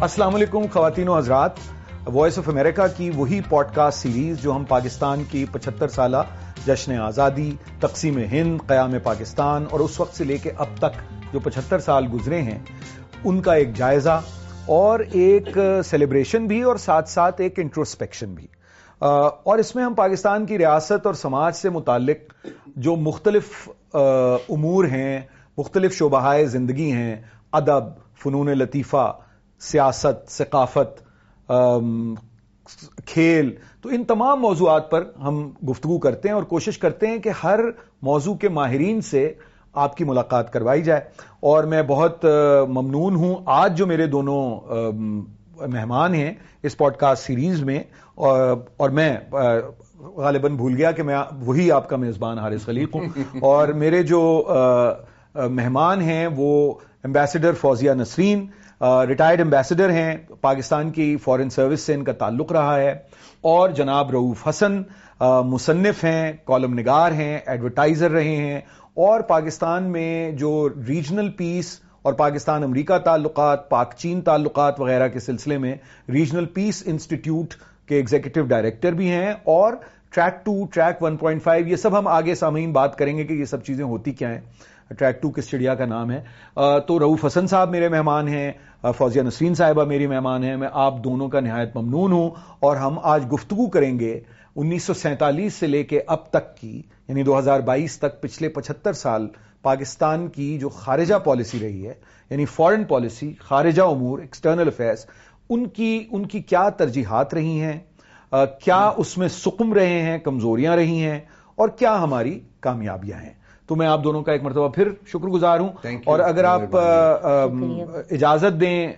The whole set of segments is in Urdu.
السلام علیکم خواتین و حضرات وائس آف امریکہ کی وہی پوڈ کاسٹ سیریز جو ہم پاکستان کی پچہتر سالہ جشن آزادی، تقسیم ہند، قیام پاکستان اور اس وقت سے لے کے اب تک جو پچہتر سال گزرے ہیں، ان کا ایک جائزہ اور ایک سیلیبریشن بھی اور ساتھ ساتھ ایک انٹروسپیکشن بھی۔ اور اس میں ہم پاکستان کی ریاست اور سماج سے متعلق جو مختلف امور ہیں، مختلف شعبہ زندگی ہیں، ادب، فنون لطیفہ سیاست ثقافت کھیل تو ان تمام موضوعات پر ہم گفتگو کرتے ہیں اور کوشش کرتے ہیں کہ ہر موضوع کے ماہرین سے آپ کی ملاقات کروائی جائے۔ اور میں بہت ممنون ہوں آج جو میرے دونوں مہمان ہیں اس پوڈ کاسٹ سیریز میں اور میں غالباً بھول گیا کہ میں وہی آپ کا میزبان حارث خلیق ہوں۔ اور میرے جو مہمان ہیں وہ ambassador Fauzia Nasreen retired ambassador ہیں، پاکستان کی فورن سروس سے ان کا تعلق رہا ہے۔ اور جناب رعوف حسن مصنف ہیں کالم نگار ہیں ایڈورٹائزر رہے ہیں۔ اور پاکستان میں جو ریجنل پیس اور پاکستان امریکہ تعلقات، پاک چین تعلقات وغیرہ کے سلسلے میں ریجنل پیس انسٹیٹیوٹ کے ایگزیکٹو ڈائریکٹر بھی ہیں۔ اور track two track one point five یہ سب ہم آگے سامعین بات کریں گے کہ یہ سب چیزیں ہوتی کیا ہیں۔ ٹریک ٹو کس چڑیا کا نام ہے۔ تو رعوف حسن صاحب میرے مہمان ہیں فوزیہ نسرین صاحبہ میری مہمان ہیں، میں آپ دونوں کا نہایت ممنون ہوں۔ اور ہم آج گفتگو کریں گے انیس سو سینتالیس سے لے کے اب تک کی یعنی دو ہزار بائیس تک پچھلے پچہتر سال پاکستان کی جو خارجہ پالیسی رہی ہے یعنی فورن پالیسی خارجہ امور ایکسٹرنل افیئرس ان کی ان کی کیا ترجیحات رہی ہیں؟ کیا اس میں سکم رہے ہیں، کمزوریاں رہی ہیں؟ اور کیا ہماری کامیابیاں ہیں؟ تو میں آپ دونوں کا ایک مرتبہ پھر شکر گزار ہوں۔ اور اگر آپ اجازت دیں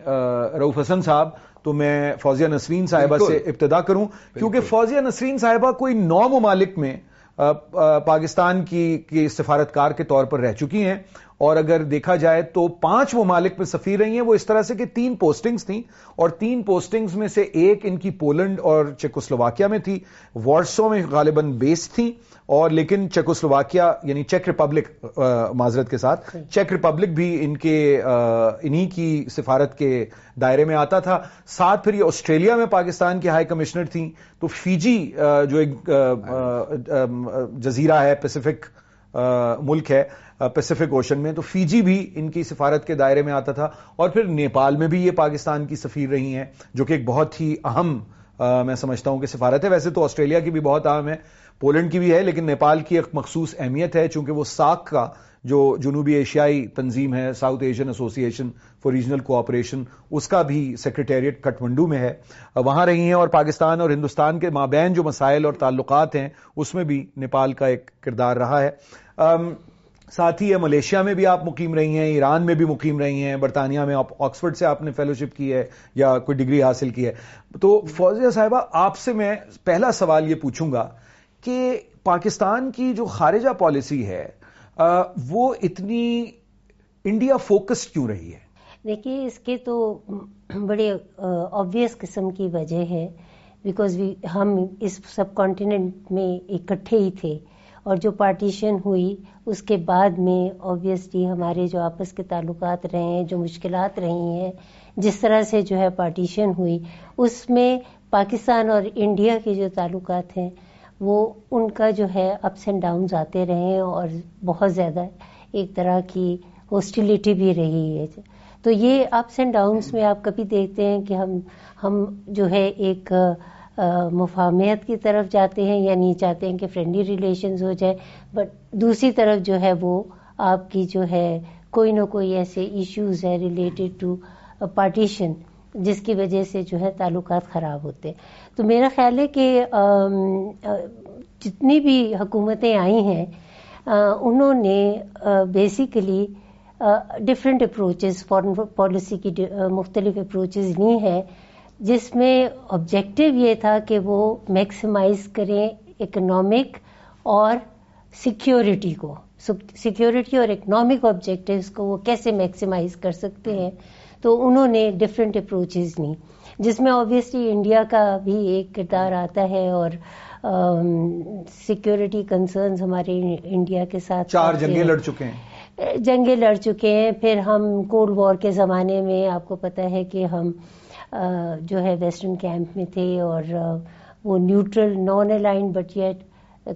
روف حسن صاحب تو میں فوزیہ نسرین صاحبہ سے ابتدا کروں۔ کیونکہ فوزیہ نسرین صاحبہ کوئی نو ممالک میں پاکستان کی سفارتکار کے طور پر رہ چکی ہیں۔ اور اگر دیکھا جائے تو پانچ ممالک میں سفیر رہی ہیں وہ اس طرح سے کہ تین پوسٹنگز تھیں۔ اور تین پوسٹنگز میں سے ایک ان کی پولنڈ اور چیکوسلواکیا میں تھی۔ وارسو میں غالباً بیس تھیں۔ اور لیکن چیکوسلواکیا یعنی چیک ریپبلک معذرت کے ساتھ چیک ریپبلک بھی ان کے انہی کی سفارت کے دائرے میں آتا تھا۔ ساتھ پھر یہ آسٹریلیا میں پاکستان کی ہائی کمشنر تھیں۔ تو فیجی جو ایک جزیرہ ہے پیسفک ملک ہے پیسفک اوشن میں تو فیجی بھی ان کی سفارت کے دائرے میں آتا تھا۔ اور پھر نیپال میں بھی یہ پاکستان کی سفیر رہی ہیں جو کہ ایک بہت ہی اہم میں سمجھتا ہوں کہ سفارت ہے۔ ویسے تو آسٹریلیا کی بھی بہت اہم ہے۔ پولینڈ کی بھی ہے، لیکن نیپال کی ایک مخصوص اہمیت ہے، چونکہ وہ ساک کا جو جنوبی ایشیائی تنظیم ہے، ساؤتھ ایشین ایسوسی ایشن فار ریجنل کوآپریشن، اس کا بھی سیکرٹیریٹ کٹمنڈو میں ہے۔ وہاں رہی ہیں اور پاکستان اور ہندوستان کے مابین جو مسائل اور تعلقات ہیں، اس میں بھی نیپال کا ایک کردار رہا ہے۔ ساتھ ہی ملیشیا میں بھی آپ مقیم رہی ہیں، ایران میں بھی مقیم رہی ہیں، برطانیہ میں آکسفرڈ سے آپ نے فیلوشپ کی ہے یا کوئی ڈگری حاصل کی ہے۔ تو فوزیہ صاحبہ، آپ سے میں پہلا سوال یہ پوچھوں گا کہ پاکستان کی جو خارجہ پالیسی ہے وہ اتنی انڈیا فوکس کیوں رہی ہے؟ دیکھیے، اس کے تو بڑے آبویس قسم کی وجہ ہے بیکاز ہم اس سب کانٹیننٹ میں اکٹھے ہی تھے، اور جو پارٹیشن ہوئی، اس کے بعد میں آبویسلی ہمارے جو آپس کے تعلقات رہے ہیں، جو مشکلات رہی ہیں، جس طرح سے جو ہے پارٹیشن ہوئی، اس میں پاکستان اور انڈیا کے جو تعلقات ہیں وہ ان کا جو ہے اپس اینڈ ڈاؤنز آتے رہے ہیں اور بہت زیادہ ایک طرح کی ہوسٹیلیٹی بھی رہی ہے۔ تو یہ اپس اینڈ ڈاؤنس میں آپ کبھی دیکھتے ہیں کہ ہم ہم جو ہے ایک مفاہمیت کی طرف جاتے ہیں یا نہیں چاہتے ہیں کہ فرینڈلی ریلیشنز ہو جائے بٹ دوسری طرف جو ہے وہ آپ کی جو ہے کوئی نہ کوئی ایسے ایشوز ہے ریلیٹڈ ٹو پارٹیشن جس کی وجہ سے جو ہے تعلقات خراب ہوتے۔ تو میرا خیال ہے کہ جتنی بھی حکومتیں آئی ہیں انہوں نے basically different approaches foreign policy کی مختلف اپروچز لی ہیں، جس میں آبجیکٹو یہ تھا کہ وہ میکسیمائز کریں اکنامک اور سیکیورٹی کو۔ سیکیورٹی اور اکنامک آبجیکٹوز کو وہ کیسے میکسیمائز کر سکتے ہیں۔ تو انہوں نے ڈفرینٹ اپروچز لی۔ جس میں آبویسلی انڈیا کا بھی ایک کردار آتا ہے اور سیکیورٹی کنسرنز ہمارے انڈیا کے ساتھ چار جنگیں لڑ چکے ہیں۔ جنگیں لڑ چکے ہیں۔ پھر ہم کولڈ وار کے زمانے میں آپ کو پتا ہے کہ ہم جو ہے ویسٹرن کیمپ میں تھے اور وہ neutral non aligned but yet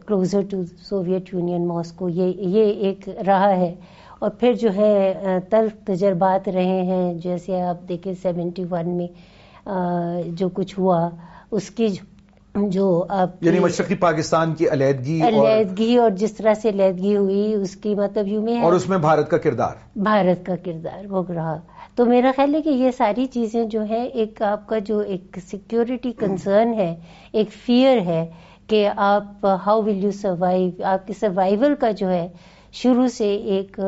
closer to Soviet Union Moscow یہ یہ ایک رہا ہے۔ اور پھر جو ہے تلف تجربات رہے ہیں جیسے آپ دیکھیں سیونٹی ون میں جو کچھ ہوا اس کی جو آپ یعنی مشرقی پاکستان کی علیحدگی علیحدگی اور جس طرح سے علیحدگی ہوئی اس کی مطلب یوں میں اور اس میں بھارت کا کردار۔ بھارت کا کردار وہ رہا۔ تو میرا خیال ہے کہ یہ ساری چیزیں جو ہے ایک آپ کا جو ایک سیکیورٹی کنسرن ہے ایک فیئر ہے کہ آپ ہاؤ ول یو سروائیو آپ کے سروائیول کا جو ہے، شروع سے ایک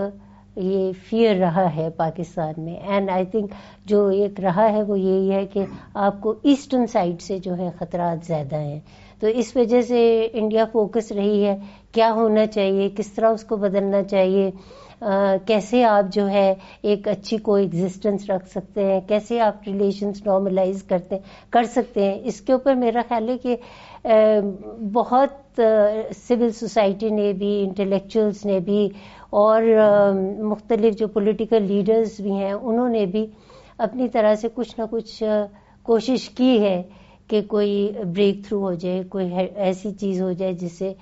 یہ فیئر رہا ہے پاکستان میں. اینڈ آئی تھنک جو ایک رہا ہے وہ یہی ہے کہ آپ کو ایسٹرن سائڈ سے جو ہے خطرات زیادہ ہیں. تو اس وجہ سے انڈیا فوکس رہی ہے. کیا ہونا چاہیے؟ کس طرح اس کو بدلنا چاہیے؟ کیسے آپ جو ہے ایک اچھی کو ایگزسٹنس رکھ سکتے ہیں؟ کیسے آپ ریلیشنس نارملائز کرتے کر سکتے ہیں؟ اس کے اوپر میرا خیال ہے کہ بہت سول سوسائٹی نے بھی انٹلیکچوئلس نے بھی، اور مختلف جو پولیٹیکل لیڈرز بھی ہیں، انہوں نے بھی اپنی طرح سے کچھ نہ کچھ کوشش کی ہے کہ کوئی بریک تھرو ہو جائے، کوئی ایسی چیز ہو جائے جس سے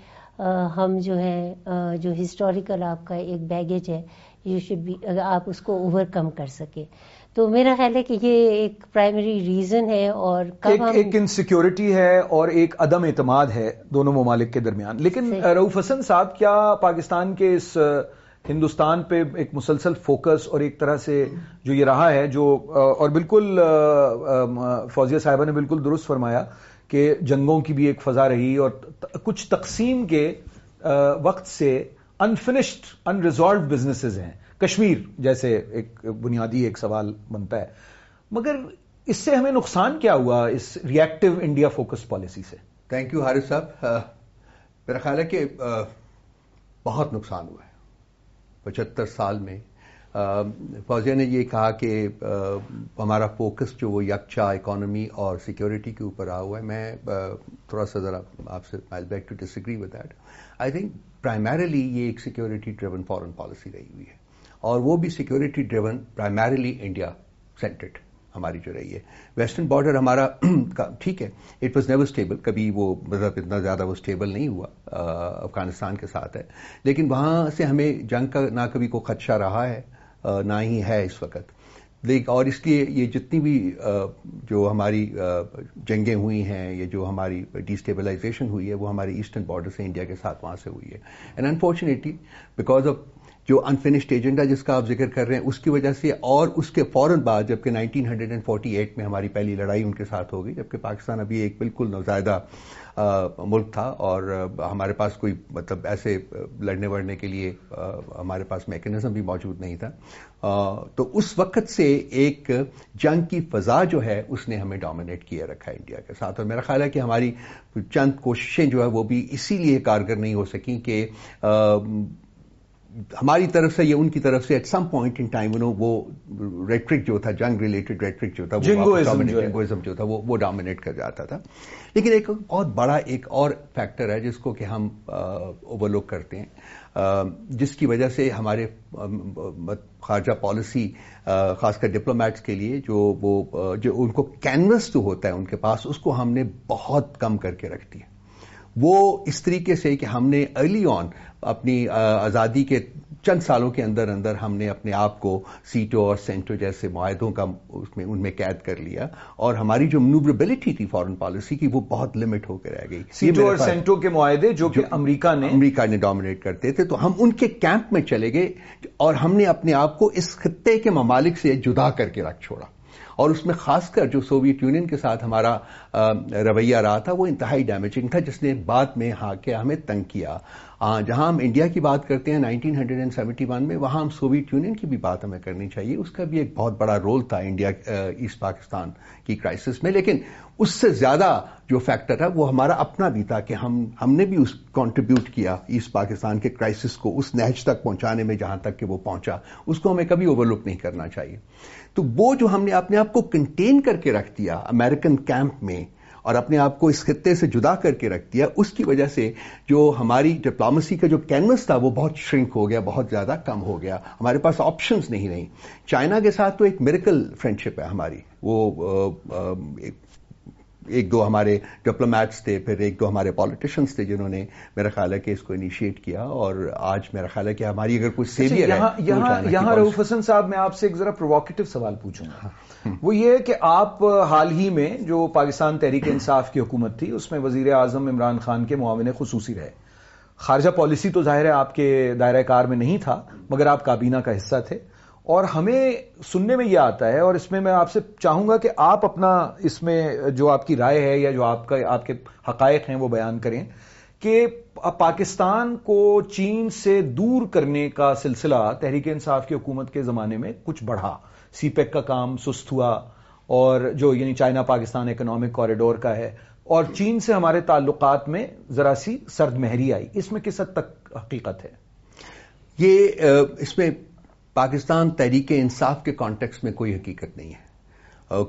ہم جو ہے جو ہسٹوریکل آپ کا ایک بیگیج ہے یو شوڈ بی آپ اس کو اوور کم کر سکے تو میرا خیال ہے کہ یہ ایک پرائمری ریزن ہے اور ایک انسیکیورٹی ہے اور ایک عدم اعتماد ہے دونوں ممالک کے درمیان۔ لیکن روف حسن صاحب کیا پاکستان کے اس ہندوستان پہ ایک مسلسل فوکس اور ایک طرح سے جو یہ رہا ہے جو اور بالکل فوزیہ صاحبہ نے بالکل درست فرمایا کہ جنگوں کی بھی ایک فضا رہی اور کچھ تقسیم کے وقت سے انفنشڈ ان ریزالو بزنسز ہیں۔ کشمیر جیسے ایک بنیادی ایک سوال بنتا ہے۔ مگر اس سے ہمیں نقصان کیا ہوا اس ریئیکٹو انڈیا فوکس پالیسی سے؟ تھینک یو حارث صاحب میرا خیال ہے کہ بہت نقصان ہوا ہے۔ پچہتر سال میں فوجیہ نے یہ کہا کہ ہمارا فوکس جو وہ یکچا اکانومی اور سیکیورٹی کے اوپر آ ہوا ہے۔ میں تھوڑا سا ذرا آپ سے I beg to disagree with that I think primarily یہ ایک سیکورٹی ڈریون فارن پالیسی رہی ہوئی ہے۔ اور وہ بھی security driven primarily India centred ہماری جو رہی ہے۔ ویسٹرن بارڈر ہمارا ٹھیک ہے۔ اٹ واز نیور اسٹیبل کبھی وہ مطلب اتنا زیادہ وہ اسٹیبل نہیں ہوا افغانستان کے ساتھ ہے۔ لیکن وہاں سے ہمیں جنگ کا نہ کبھی کوئی خدشہ رہا ہے۔ نہ ہی ہے اس وقت۔ اور اس لیے یہ جتنی بھی جو ہماری جنگیں ہوئی ہیں یا جو ہماری ڈیسٹیبلائزیشن ہوئی ہے، وہ ہماری ایسٹرن بارڈر سے انڈیا کے ساتھ وہاں سے ہوئی ہے۔ اینڈ انفارچونیٹلی بیکاز آف جو انفینشڈ ایجنڈا جس کا آپ ذکر کر رہے ہیں، اس کی وجہ سے اور اس کے فوراً بعد جبکہ nineteen hundred and forty eight میں ہماری پہلی لڑائی ان کے ساتھ ہو گئی، جبکہ پاکستان ابھی ایک بالکل نوزائدہ ملک تھا اور ہمارے پاس کوئی مطلب ایسے لڑنے وڑنے کے لیے ہمارے پاس میکنزم بھی موجود نہیں تھا۔ تو اس وقت سے ایک جنگ کی فضا جو ہے، اس نے ہمیں ڈومینیٹ کیا، رکھا ہے انڈیا کے ساتھ۔ اور میرا خیال ہے کہ ہماری چند کوششیں جو ہے، وہ بھی اسی لیے کارگر نہیں ہو سکیں کہ ہماری طرف سے یا ان کی طرف سے at some point in time وہ ریٹرک جو تھا جنگ ریلیٹڈ ریٹرک جو تھا جنگوزم جو تھا وہ ڈومینیٹ کر جاتا تھا۔ لیکن ایک بہت بڑا ایک اور فیکٹر ہے جس کو کہ ہم اوور لک کرتے ہیں۔ جس کی وجہ سے ہمارے خارجہ پالیسی خاص کر ڈپلومیٹس کے لیے جو وہ جو ان کو کینوس جو ہوتا ہے ان کے پاس اس کو ہم نے بہت کم کر کے رکھ دیا۔ وہ اس طریقے سے کہ ہم نے ارلی آن اپنی آزادی کے چند سالوں کے اندر اندر ہم نے اپنے آپ کو سیٹو اور سینٹو جیسے معاہدوں کا اس میں ان میں قید کر لیا اور ہماری جو منوبریبلٹی تھی فارن پالیسی کی وہ بہت لمٹ ہو کے رہ گئی۔ سیٹو اور سینٹو کے معاہدے جو کہ امریکہ نے امریکہ نے ڈومینیٹ کرتے تھے تو ہم ان کے کیمپ میں چلے گئے اور ہم نے اپنے آپ کو اس خطے کے ممالک سے جدا کر کے رکھ چھوڑا۔ اور اس میں خاص کر جو سوویت یونین کے ساتھ ہمارا رویہ رہا تھا، وہ انتہائی ڈیمیجنگ تھا، جس نے بعد میں ہاں کے ہمیں تنگ کیا۔ جہاں ہم انڈیا کی بات کرتے ہیں، nineteen hundred and seventy one میں، وہاں ہم سوویت یونین کی بھی بات ہمیں کرنی چاہیے۔ اس کا بھی ایک بہت بڑا رول تھا انڈیا ایسٹ پاکستان کی کرائسس میں۔ لیکن اس سے زیادہ جو فیکٹر ہے وہ ہمارا اپنا بھی تھا کہ ہم ہم نے بھی اس کانٹریبیوٹ کیا ایسٹ پاکستان کے کرائسس کو، اس نہج تک پہنچانے میں، جہاں تک کہ وہ پہنچا۔ اس کو ہمیں کبھی اوور لک نہیں کرنا چاہیے۔ تو وہ جو ہم نے اپنے آپ کو کنٹین کر کے رکھ دیا امریکن کیمپ میں اور اپنے آپ کو اس خطے سے جدا کر کے رکھ دیا، اس کی وجہ سے جو ہماری ڈپلومسی کا جو کینوس تھا وہ بہت شرنک ہو گیا، بہت زیادہ کم ہو گیا۔ ہمارے پاس آپشنز نہیں رہی۔ چائنا کے ساتھ تو ایک میریکل فرینڈشپ ہے ہماری۔ وہ ایک دو ہمارے ڈپلومیٹس تھے پھر ایک دو ہمارے پالیٹیشینس تھے جنہوں نے میرا خیال ہے کہ اس کو انیشیٹ کیا اور آج میرا خیال ہے کہ ہماری اگر کوئی سیویئر ہے یہاں رعوف حسن صاحب میں آپ سے ایک ذرا پرووکیٹو سوال پوچھوں گا۔ وہ یہ کہ آپ حال ہی میں جو پاکستان تحریک انصاف کی حکومت تھی اس میں وزیر اعظم عمران خان کے معاون خصوصی رہے۔ خارجہ پالیسی تو ظاہر ہے آپ کے دائرہ کار میں نہیں تھا مگر آپ کابینہ کا حصہ تھے۔ اور ہمیں سننے میں یہ آتا ہے اور اس میں میں آپ سے چاہوں گا کہ آپ اپنا اس میں جو آپ کی رائے ہے یا جو آپ کا آپ کے حقائق ہیں وہ بیان کریں کہ پاکستان کو چین سے دور کرنے کا سلسلہ تحریک انصاف کی حکومت کے زمانے میں کچھ بڑھا۔ سی پیک کا کام سست ہوا اور جو یعنی چائنا پاکستان اکنامک کوریڈور کا ہے اور چین سے ہمارے تعلقات میں ذرا سی سرد مہری آئی۔ اس میں کس حد تک حقیقت ہے؟ یہ اس میں پاکستان تحریک انصاف کے کانٹیکس میں کوئی حقیقت نہیں ہے۔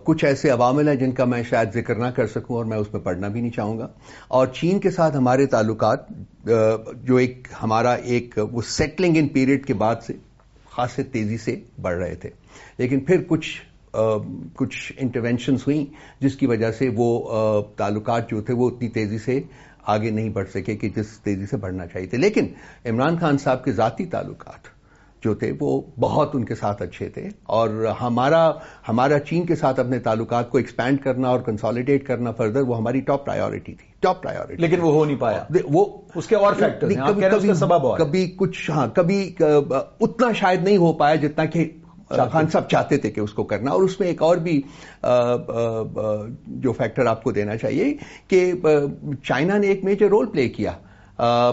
کچھ ایسے عوامل ہیں جن کا میں شاید ذکر نہ کر سکوں اور میں اس میں پڑھنا بھی نہیں چاہوں گا۔ اور چین کے ساتھ ہمارے تعلقات جو ایک ہمارا ایک، وہ سیٹلنگ ان پیریڈ کے بعد سے خاصے تیزی سے بڑھ رہے تھے۔ لیکن پھر کچھ کچھ انٹروینشنز ہوئیں، جس کی وجہ سے وہ تعلقات جو تھے وہ اتنی تیزی سے آگے نہیں بڑھ سکے کہ جس تیزی سے بڑھنا چاہیے تھے۔ لیکن عمران خان صاحب کے ذاتی تعلقات جو تھے وہ بہت ان کے ساتھ اچھے تھے اور ہمارا ہمارا چین کے ساتھ اپنے تعلقات کو ایکسپینڈ کرنا اور کنسالیڈیٹ کرنا فردر وہ ہماری ٹاپ پرائیورٹی تھی ٹاپ پرائیورٹی لیکن وہ ہو نہیں پایا۔ وہ اس کے اور فیکٹر کبھی کچھ ہاں کبھی اتنا شاید نہیں ہو پایا جتنا کہ خان صاحب چاہتے تھے کہ اس کو کرنا اور اس میں ایک اور بھی جو فیکٹر آپ کو دینا چاہیے کہ چائنا نے ایک میجر رول پلے کیا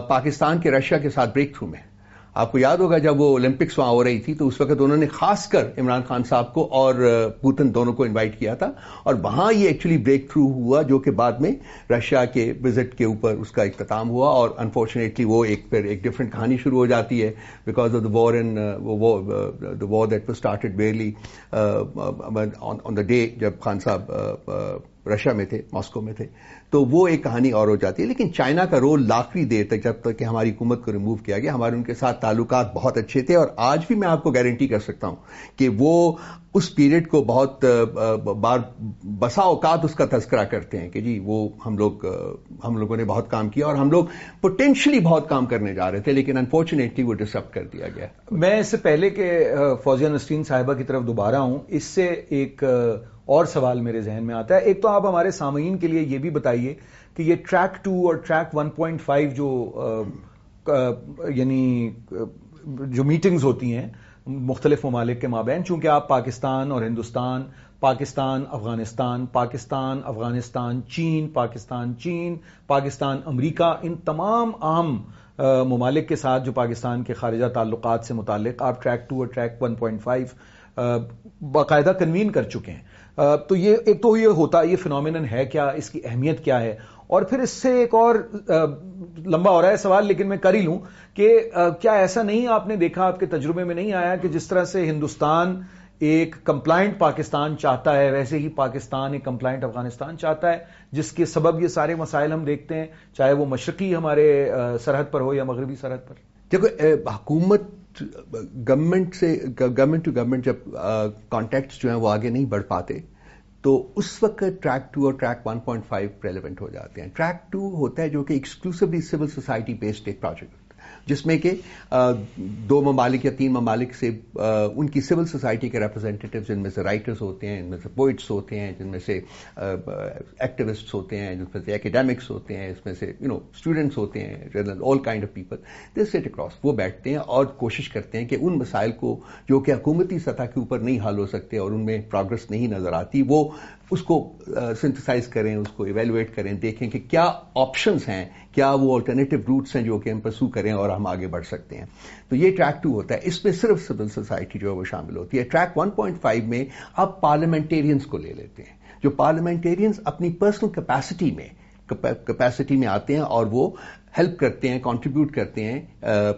پاکستان کے رشیا کے ساتھ بریک تھرو میں۔ آپ کو یاد ہوگا جب وہ اولمپکس وہاں ہو رہی تھی، تو اس وقت انہوں نے خاص کر عمران خان صاحب کو اور پوتن دونوں کو انوائٹ کیا تھا۔ اور وہاں یہ ایکچولی بریک تھرو ہوا جو کہ بعد میں رشیا کے وزٹ کے اوپر اس کا اختتام ہوا اور انفارچونیٹلی وہ ایک پھر ایک ڈفرنٹ کہانی شروع ہو جاتی ہے because of the war in the war that started early on the day جب خان صاحب uh, uh, رشیا میں تھے، ماسکو میں تھے۔ تو وہ ایک کہانی اور ہو جاتی ہے۔ لیکن چائنا کا رول لاکھویں دیر تک جب تک کہ ہماری حکومت کو ریموو کیا گیا، ہمارے ان کے ساتھ تعلقات بہت اچھے تھے۔ اور آج بھی میں آپ کو گارنٹی کر سکتا ہوں کہ وہ اس پیریڈ کو بہت بار بسا اوقات اس کا تذکرہ کرتے ہیں کہ جی وہ ہم لوگ ہم لوگوں نے بہت کام کیا اور ہم لوگ پوٹینشلی بہت کام کرنے جا رہے تھے لیکن انفارچونیٹلی وہ ڈسٹرب کر دیا گیا۔ میں اس سے پہلے کہ فوزیہ نسرین صاحبہ کی طرف دوبارہ ہوں اس سے ایک اور سوال میرے ذہن میں آتا ہے۔ ایک تو آپ ہمارے سامعین کے لیے یہ بھی بتائیے کہ یہ ٹریک ٹو اور ٹریک ون پوائنٹ فائیو جو یعنی جو میٹنگز ہوتی ہیں مختلف ممالک کے مابین، چونکہ آپ پاکستان اور ہندوستان، پاکستان، افغانستان پاکستان، افغانستان، چین، پاکستان چین، پاکستان، امریکہ، ان تمام عام ممالک کے ساتھ جو پاکستان کے خارجہ تعلقات سے متعلق آپ ٹریک ٹو اور ٹریک ون پوائنٹ فائیو باقاعدہ کنوین کر چکے ہیں۔ تو یہ، ایک تو یہ ہوتا، یہ فنومینن ہے کیا، اس کی اہمیت کیا ہے؟ اور پھر اس سے ایک اور لمبا ہو رہا ہے سوال، لیکن میں کر ہی لوں کہ کیا ایسا نہیں آپ نے دیکھا، آپ کے تجربے میں نہیں آیا کہ جس طرح سے ہندوستان ایک کمپلائنٹ پاکستان چاہتا ہے، ویسے ہی پاکستان ایک کمپلائنٹ افغانستان چاہتا ہے، جس کے سبب یہ سارے مسائل ہم دیکھتے ہیں، چاہے وہ مشرقی ہمارے سرحد پر ہو یا مغربی سرحد پر۔ دیکھو حکومت، گورنمنٹ سے، گورنمنٹ ٹو گورنمنٹ جب کانٹیکٹ جو ہیں وہ آگے نہیں بڑھ پاتے تو اس وقت ٹریک ٹو اور track one point five relevant ہو جاتے ہیں۔ ٹریک ٹو ہوتا ہے جو کہ ایکسکلوسولی سول سوسائٹی بیسڈ ایک پروجیکٹ جس میں کہ دو ممالک یا تین ممالک سے ان کی سول سوسائٹی کے ریپرزینٹیو جن میں سے رائٹرز ہوتے ہیں جن میں سے پوئٹس ہوتے ہیں، جن میں سے ایکٹیوسٹس ہوتے ہیں، جن میں سے اکیڈیمکس ہوتے ہیں، اس میں سے یو نو اسٹوڈنٹس ہوتے ہیں general all kind of people this set across وہ بیٹھتے ہیں اور کوشش کرتے ہیں کہ ان مسائل کو، جو کہ حکومتی سطح کے اوپر نہیں حل ہو سکتے اور ان میں پروگرس نہیں نظر آتی، وہ اس کو سنتھسائز کریں، اس کو ایویلویٹ کریں، دیکھیں کہ کیا آپشنس ہیں کیا وہ آلٹرنیٹو روٹس ہیں جو کہ ہم پرسو کریں اور ہم آگے بڑھ سکتے ہیں۔ تو یہ ٹریک ٹو ہوتا ہے۔ اس میں صرف سول سوسائٹی جو ہے وہ شامل ہوتی ہے۔ ٹریک ون پوائنٹ فائیو میں آپ پارلیمنٹیرینس کو لے لیتے ہیں۔ جو پارلیمنٹیرینس اپنی پرسنل کیپیسٹی میں کیپیسٹی میں آتے ہیں اور وہ ہیلپ کرتے ہیں کانٹریبیوٹ کرتے ہیں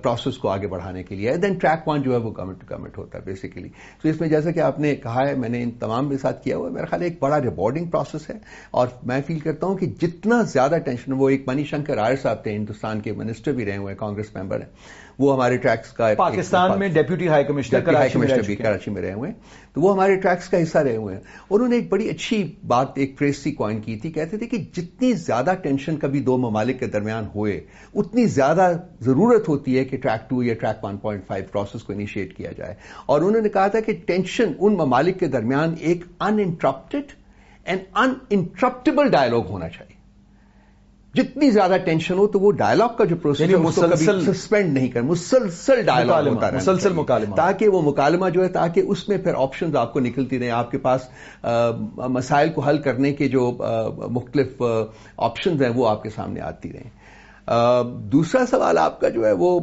پروسیس کو آگے بڑھانے کے لیے. دین ٹریک ون جو ہے وہ گورنمنٹ ٹو گورنمنٹ ہوتا ہے بیسیکلی تو اس میں جیسا کہ آپ نے کہا ہے، میں نے ان تمام کے ساتھ کیا ہوا ہے میرا خیال ایک بڑا ریوارڈنگ پروسیس ہے. اور میں فیل کرتا ہوں کہ جتنا زیادہ ٹینشن وہ ایک منی شنکر آئر صاحب تھے، ہندوستان کے منسٹر بھی رہے ہوئے ہیں کانگریس ممبر ہیں. وہ ہمارے ٹریکس کا پاکستان میں deputy high commissioner high commissioner بھی کراچی میں رہے ہوئے۔ ہیں تو وہ ہمارے ٹریکس کا حصہ رہے ہوئے ہیں۔ انہوں نے ایک بڑی اچھی بات ایک فریز سی کوائن کی تھی۔ کہتے تھے کہ جتنی زیادہ ٹینشن کبھی دو ممالک کے درمیان ہوئے اتنی زیادہ ضرورت ہوتی ہے کہ ٹریک ٹو یا track one point five process کو انیشیٹ کیا جائے۔ اور انہوں نے کہا تھا کہ ٹینشن ان ممالک کے درمیان ایک uninterrupted and uninterruptible dialogue ہونا چاہیے۔ جتنی زیادہ ٹینشن ہو تو وہ ڈائلگ کا جو پروسیس یعنی سسپینڈ نہیں کر مسلسل ڈائلگ ہوتا رہے مسلسل مکالمہ۔ تاکہ وہ مکالمہ جو ہے تاکہ اس میں پھر آپشنز آپ کو نکلتی رہے آپ کے پاس مسائل کو حل کرنے کے جو مختلف آپشنز ہیں وہ آپ کے سامنے آتی رہیں۔ دوسرا سوال آپ کا جو ہے وہ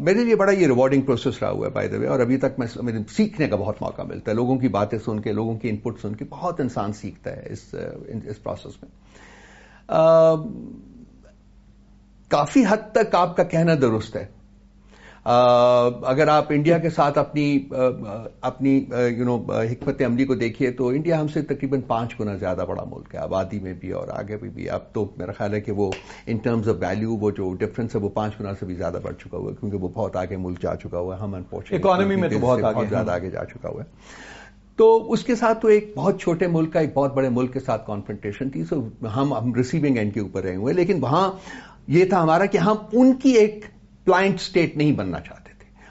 میرے لیے بڑا یہ ریوارڈنگ پروسیس رہا ہوا ہے بائی دا وے اور ابھی تک میں سیکھنے کا بہت موقع ملتا ہے۔ لوگوں کی باتیں سن کے لوگوں کی ان پٹ سن کے بہت انسان سیکھتا ہے اس پروسیس میں۔ کافی حد تک آپ کا کہنا درست ہے۔ اگر آپ انڈیا کے ساتھ اپنی اپنی یو نو حکمت عملی کو دیکھیے تو انڈیا ہم سے تقریباً پانچ گنا زیادہ بڑا ملک ہے۔ آبادی میں بھی اور آگے بھی بھی۔ اب تو میرا خیال ہے کہ وہ ان ٹرمز آف ویلو وہ جو ڈفرنس ہے وہ پانچ گنا سے بھی زیادہ بڑھ چکا ہوا ہے کیونکہ وہ بہت آگے ملک جا چکا ہوا ہے۔ ہم اکانومی میں تو بہت زیادہ آگے جا چکا ہوا ہے۔ تو اس کے ساتھ تو ایک بہت چھوٹے ملک کا ایک بہت بڑے ملک کے ساتھ کانفرنٹیشن تھی سو ہم ہم ریسیونگ اینڈ کے اوپر رہے ہوئے، لیکن وہاں یہ تھا ہمارا کہ ہم ان کی ایک پلائنٹ اسٹیٹ نہیں بننا چاہتے۔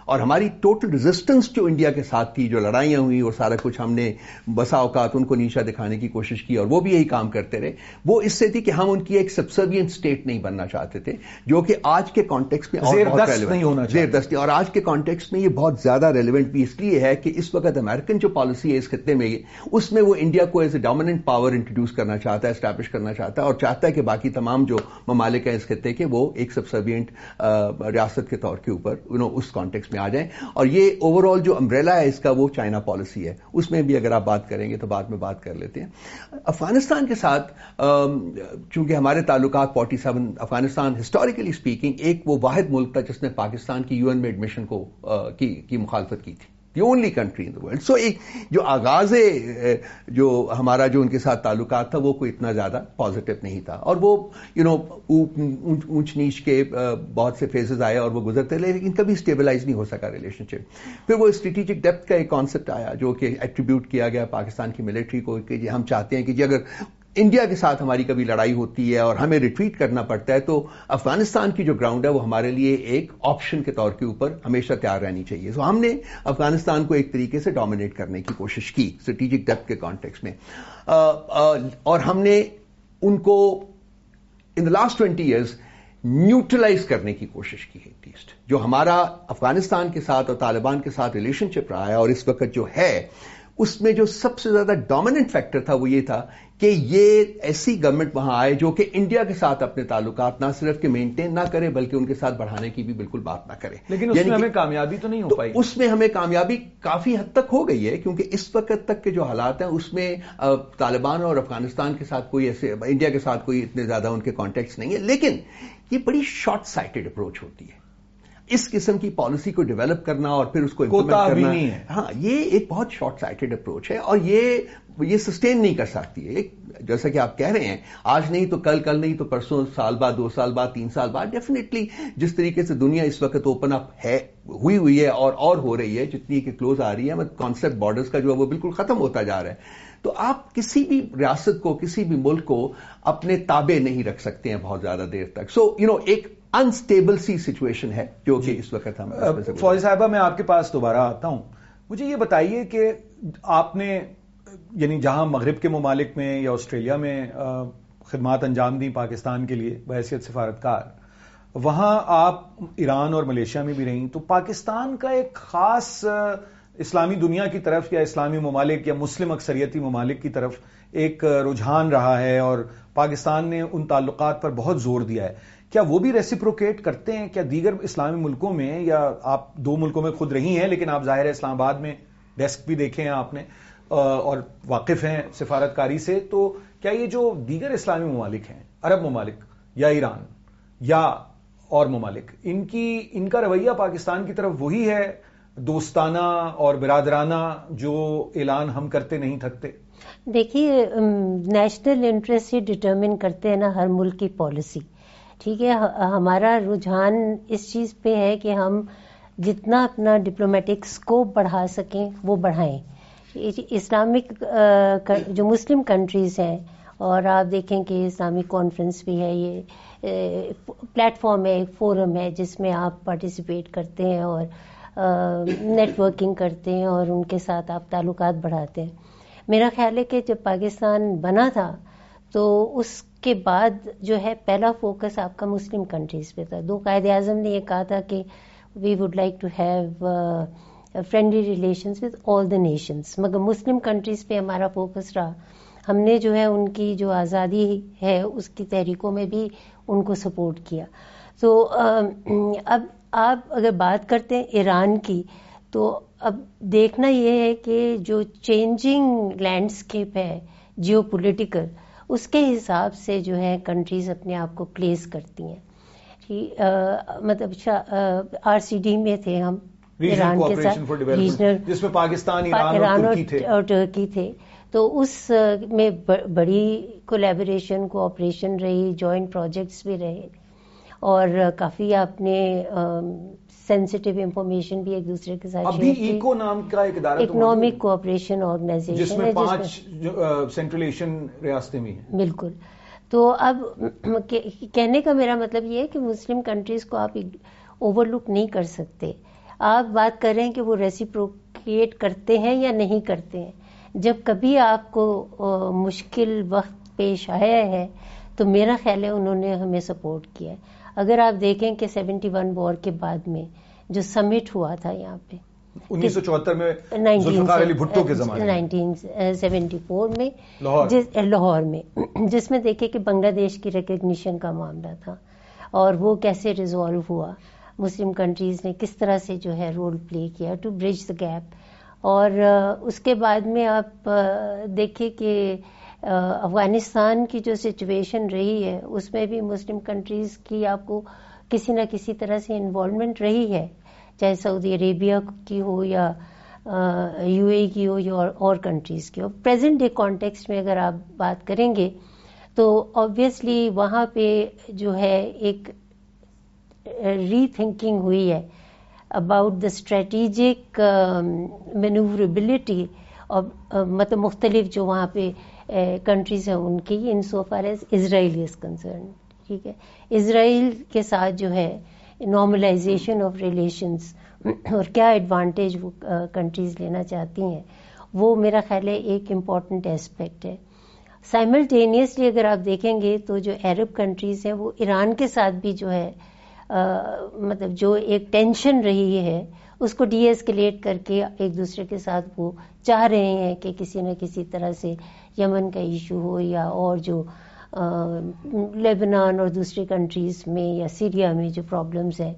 اور ہماری ٹوٹل ریزسٹنس جو انڈیا کے ساتھ تھی جو لڑائیاں ہوئی اور سارا کچھ ہم نے بسا اوقات ان کو نیچا دکھانے کی کوشش کی اور وہ بھی یہی کام کرتے رہے۔ وہ اس سے تھی کہ ہم ان کی ایک سبسروین اسٹیٹ نہیں بننا چاہتے تھے جو کہ آج کے کانٹیکس میں زیر دستی اور آج کے کانٹیکس میں یہ بہت زیادہ ریلیونٹ بھی اس لیے ہے کہ اس وقت امریکن جو پالیسی ہے اس خطے میں اس میں وہ انڈیا کو as a dominant power introduce کرنا چاہتا ہے اسٹیبلش کرنا چاہتا ہے اور چاہتا ہے کہ باقی تمام جو ممالک ہیں اس خطے کے وہ ایک سبسروینٹ ریاست کے طور کے اوپر اس کانٹیکس میں آ جائیں اور یہ اوور آل جو امبریلا ہے اس کا وہ چائنا پالیسی ہے۔ اس میں بھی اگر آپ بات کریں گے تو بعد میں بات کر لیتے ہیں۔ افغانستان کے ساتھ چونکہ ہمارے تعلقات forty seven Afghanistan historically speaking ایک وہ واحد ملک تھا جس نے پاکستان کی یو این میں ایڈمیشن کو کی مخالفت کی تھی۔ The only country in the world so ایک جو آغاز جو ہمارا جو ان کے ساتھ تعلقات تھا، وہ کوئی اتنا زیادہ پازیٹو نہیں تھا۔ اور وہ یو نو اونچ نیچ کے بہت سے فیزز آئے اور وہ گزرتے رہے، لیکن کبھی اسٹیبلائز نہیں ہو سکا ریلیشن شپ پھر وہ اسٹریٹجک ڈیپتھ کا ایک کانسیپٹ آیا، جو کہ ایٹریبیوٹ کیا گیا پاکستان کی ملٹری کو، کہ جی ہم چاہتے ہیں کہ جی اگر انڈیا کے ساتھ ہماری کبھی لڑائی ہوتی ہے اور ہمیں ریٹریٹ کرنا پڑتا ہے، تو افغانستان کی جو گراؤنڈ ہے، وہ ہمارے لیے ایک آپشن کے طور کے اوپر ہمیشہ تیار رہنی چاہیے۔ سو ہم نے افغانستان کو ایک طریقے سے ڈومینیٹ کرنے کی کوشش کی اسٹریٹجک ڈیپتھ کے کانٹیکس میں۔ اور ہم نے ان کو in the last twenty years neutralize کرنے کی کوشش کی ہے ایٹلیسٹ جو ہمارا افغانستان کے ساتھ اور طالبان کے ساتھ ریلیشن شپ رہا ہے اور اس وقت جو ہے، اس میں جو سب سے زیادہ ڈومیننٹ فیکٹر تھا وہ یہ تھا کہ یہ ایسی گورنمنٹ وہاں آئے جو کہ انڈیا کے ساتھ اپنے تعلقات نہ صرف کہ مینٹین نہ کرے بلکہ ان کے ساتھ بڑھانے کی بھی بالکل بات نہ کرے۔ لیکن اس یعنی میں ہمیں کامیابی تو نہیں ہو پائی۔ اس میں ہمیں کامیابی کافی حد تک ہو گئی ہے کیونکہ اس وقت تک کے جو حالات ہیں اس میں طالبان اور افغانستان کے ساتھ کوئی ایسے انڈیا کے ساتھ کوئی اتنے زیادہ ان کے کانٹیکٹس نہیں ہے لیکن یہ بڑی شارٹ سائٹڈ اپروچ ہوتی ہے۔ اس قسم کی پالیسی کو ڈیولپ کرنا اور پھر اس کو کرنا۔ ہاں یہ ایک بہت شارٹ سائٹڈ اپروچ ہے اور یہ یہ سسٹین نہیں کر سکتی ہے۔ جیسا کہ آپ کہہ رہے ہیں آج نہیں تو کل کل نہیں تو پرسوں سال بعد دو سال بعد تین سال بعد۔ ڈیفینیٹلی جس طریقے سے دنیا اس وقت اوپن اپ ہے ہوئی ہوئی ہے اور اور ہو رہی ہے جتنی کہ کلوز آ رہی ہے کانسپٹ بارڈرز کا جو ہے وہ بالکل ختم ہوتا جا رہا ہے۔ تو آپ کسی بھی ریاست کو کسی بھی ملک کو اپنے تابع نہیں رکھ سکتے ہیں بہت زیادہ دیر تک۔ سو یو نو ایک انسٹیبل سی سچویشن ہے جو کہ جی۔ اس وقت ہم فوج صاحبہ میں آپ کے پاس دوبارہ آتا ہوں مجھے یہ بتائیے کہ آپ نے یعنی جہاں مغرب کے ممالک میں یا آسٹریلیا میں خدمات انجام دی پاکستان کے لیے بحیثیت سفارتکار وہاں آپ ایران اور ملیشیا میں بھی رہیں تو پاکستان کا ایک خاص اسلامی دنیا کی طرف یا اسلامی ممالک یا مسلم اکثریتی ممالک کی طرف ایک رجحان رہا ہے اور پاکستان نے ان تعلقات پر بہت زور دیا ہے کیا وہ بھی ریسیپروکیٹ کرتے ہیں؟ کیا دیگر اسلامی ملکوں میں یا آپ دو ملکوں میں خود رہی ہیں لیکن آپ ظاہر ہے اسلام آباد میں ڈیسک بھی دیکھے ہیں آپ نے اور واقف ہیں سفارتکاری سے، تو کیا یہ جو دیگر اسلامی ممالک ہیں، عرب ممالک یا ایران یا اور ممالک، ان کی، ان کا رویہ پاکستان کی طرف وہی ہے، دوستانہ اور برادرانہ جو اعلان ہم کرتے نہیں تھکتے؟ دیکھیے نیشنل انٹرسٹ ہی ڈٹرمن کرتے ہیں نا ہر ملک کی پالیسی ٹھیک ہے، ہمارا رجحان اس چیز پہ ہے کہ ہم جتنا اپنا ڈپلومیٹک سکوپ بڑھا سکیں، وہ بڑھائیں۔ اسلامک جو مسلم کنٹریز ہیں، اور آپ دیکھیں کہ اسلامک کانفرنس بھی ہے، یہ پلیٹ فارم ہے، ایک فورم ہے، جس میں آپ پارٹیسپیٹ کرتے ہیں اور نیٹ ورکنگ کرتے ہیں اور ان کے ساتھ آپ تعلقات بڑھاتے ہیں۔ میرا خیال ہے کہ جب پاکستان بنا تھا، تو اس کے بعد جو ہے پہلا فوکس آپ کا مسلم کنٹریز پہ تھا۔ دو قائد اعظم نے یہ کہا تھا کہ we would like to have friendly relations with all the nations مگر مسلم کنٹریز پہ ہمارا فوکس رہا۔ ہم نے جو ہے ان کی جو آزادی ہے، اس کی تحریکوں میں بھی ان کو سپورٹ کیا۔ تو uh, اب آپ اگر بات کرتے ہیں ایران کی، تو اب دیکھنا یہ ہے کہ جو چینجنگ لینڈسکیپ ہے جیو پولیٹیکل اس کے حساب سے جو ہے کنٹریز اپنے آپ کو پلیس کرتی ہیں۔ مطلب آر سی ڈی میں تھے ہم ایران کے ساتھ ریجنل جس میں پاکستان ایران اور ٹرکی تھے۔ تو اس میں بڑی کولیبوریشن کوآپریشن رہی جوائنٹ پروجیکٹس بھی رہے۔ اور کافی آپ نے سینسٹیو انفارمیشن بھی ایک دوسرے کے ساتھ ایکو نام کا ایک ادارہ اکنامک کوآپریشن آرگنائزیشن جس میں پانچ سینٹرل ایشین ریاستیں بھی ہیں۔ بالکل۔ تو اب کہنے کا میرا مطلب یہ ہے کہ مسلم کنٹریز کو آپ اوور لک نہیں کر سکتے۔ آپ بات کر رہے ہیں کہ وہ ریسیپروکیٹ کرتے ہیں یا نہیں کرتے ہیں۔ جب کبھی آپ کو مشکل وقت پیش آیا ہے تو میرا خیال ہے انہوں نے ہمیں سپورٹ کیا ہے۔ اگر آپ دیکھیں کہ سیونٹی ون وار کے بعد میں جو سمٹ ہوا تھا یہاں پہ انیس سو چوہتر میں نائنٹین سیونٹی فور میں لاہور۔ میں۔ جس میں دیکھے کہ بنگلہ دیش کی ریکگنیشن کا معاملہ تھا۔ اور وہ کیسے ریزالو ہوا؟ مسلم کنٹریز نے کس طرح سے جو ہے رول پلے کیا ٹو برج دا گیپ اور اس کے بعد میں آپ دیکھیں کہ افغانستان کی جو سچویشن رہی ہے، اس میں بھی مسلم کنٹریز کی آپ کو کسی نہ کسی طرح سے انوالومنٹ رہی ہے۔ چاہے سعودی عربیہ کی ہو یا یو اے کی ہو یا اور کنٹریز کی ہو۔ پریزنٹ ڈے کانٹیکس میں اگر آپ بات کریں گے، تو آبویسلی وہاں پہ جو ہے ایک ری تھنکنگ ہوئی ہے اباؤٹ دا اسٹریٹجک مینوریبلٹی اور مطلب مختلف جو وہاں پہ کنٹریز ہیں ان کی in so far as Israel is concern ٹھیک ہے؟ اسرائیل کے ساتھ جو ہے نارملائزیشن آف ریلیشنز اور کیا ایڈوانٹیج وہ کنٹریز لینا چاہتی ہیں، وہ میرا خیال ہے ایک امپورٹنٹ ایسپیکٹ ہے۔ سائملٹینیسلی اگر آپ دیکھیں گے تو جو عرب کنٹریز ہیں وہ ایران کے ساتھ بھی جو ہے مطلب جو ایک ٹینشن رہی ہے اس کو ڈی ایسکلیٹ کر کے ایک دوسرے کے ساتھ وہ چاہ رہے ہیں کہ کسی نہ کسی طرح سے یمن کا ایشو ہو یا اور جو لیبنان اور دوسری کنٹریز میں یا سیریا میں جو پرابلمز ہیں،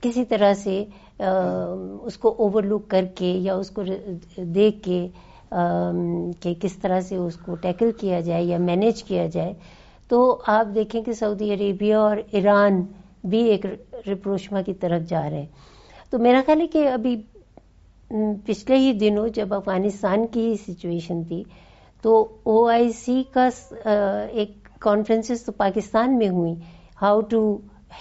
کسی طرح سے اس کو اوور لک کر کے یا اس کو دیکھ کے کہ کس طرح سے اس کو ٹیکل کیا جائے یا مینیج کیا جائے۔ تو آپ دیکھیں کہ سعودی عربیہ اور ایران بھی ایک رپروشما کی طرف جا رہے ہیں۔ تو میرا خیال ہے کہ ابھی پچھلے ہی دنوں جب افغانستان کی ہی سچویشن تھی، تو او آئی سی کا ایک کانفرنسز تو پاکستان میں ہوئی how to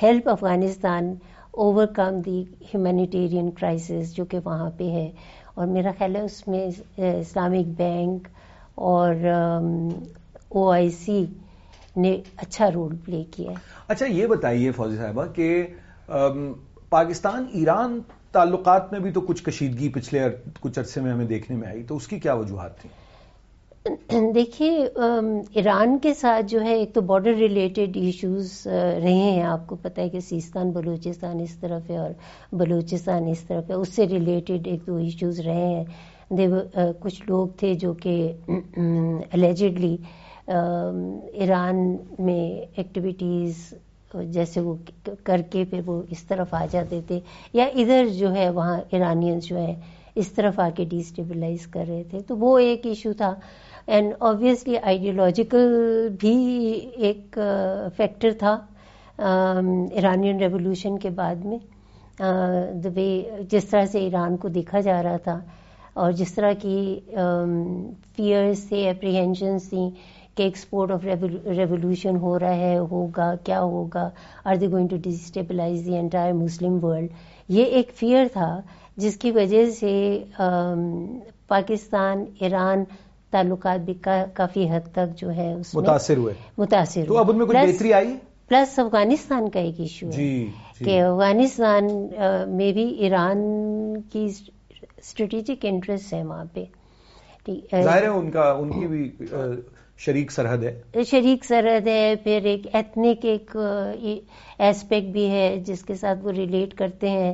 help Afghanistan overcome the humanitarian crisis جو کہ وہاں پہ ہے۔ اور میرا خیال ہے اس میں اسلامک بینک اور او آئی سی نے اچھا رول پلے کیا اچھا یہ بتائیے فوجی صاحبہ کہ پاکستان ایران تعلقات میں بھی تو کچھ کشیدگی پچھلے کچھ عرصے میں ہمیں دیکھنے میں آئی، تو اس کی کیا وجوہات تھیں؟ دیکھیے ایران کے ساتھ جو ہے، ایک تو بارڈر ریلیٹڈ ایشوز رہے ہیں۔ آپ کو پتہ ہے کہ سیستان، بلوچستان اس طرف ہے اور بلوچستان اس طرف ہے۔ اس سے ریلیٹڈ ایک دو ایشوز رہے ہیں۔ دیو کچھ لوگ تھے جو کہ الیجڈلی ایران میں ایکٹیویٹیز جیسے وہ کر کے پھر وہ اس طرف آ جاتے تھے، یا ادھر جو ہے وہاں ایرانینز جو ہیں اس طرف آ کے ڈیسٹیبلائز کر رہے تھے، تو وہ ایک ایشو تھا. اینڈ آبویسلی آئیڈیولوجیکل بھی ایک فیکٹر تھا ایرانین ریولوشن کے بعد میں. وے جس طرح سے ایران کو دیکھا جا رہا تھا اور جس طرح کی فیئرس تھے اپریہینشنس تھیں کہ ایکسپورٹ آف ریولیوشن ہو رہا ہے ہوگا کیا ہوگا؟ Are they going to destabilize the entire Muslim world یہ ایک فیئر تھا جس کی وجہ سے پاکستان ایران تعلقات بھی کافی حد تک جو ہے اس متاثر ہوئے۔ متاثر تو اب ان میں کچھ بہتری آئی؟ پلس افغانستان کا ایک ایشو ہے جی، جی۔ کہ افغانستان میں بھی ایران کی اسٹریٹجک انٹرسٹ ہے وہاں پہ۔ ظاہر ہے ان کا ان کی بھی شریک سرحد ہے۔ شریک سرحد ہے، پھر ایک ایتھنک ایک ایسپیکٹ بھی ہے جس کے ساتھ وہ ریلیٹ کرتے ہیں۔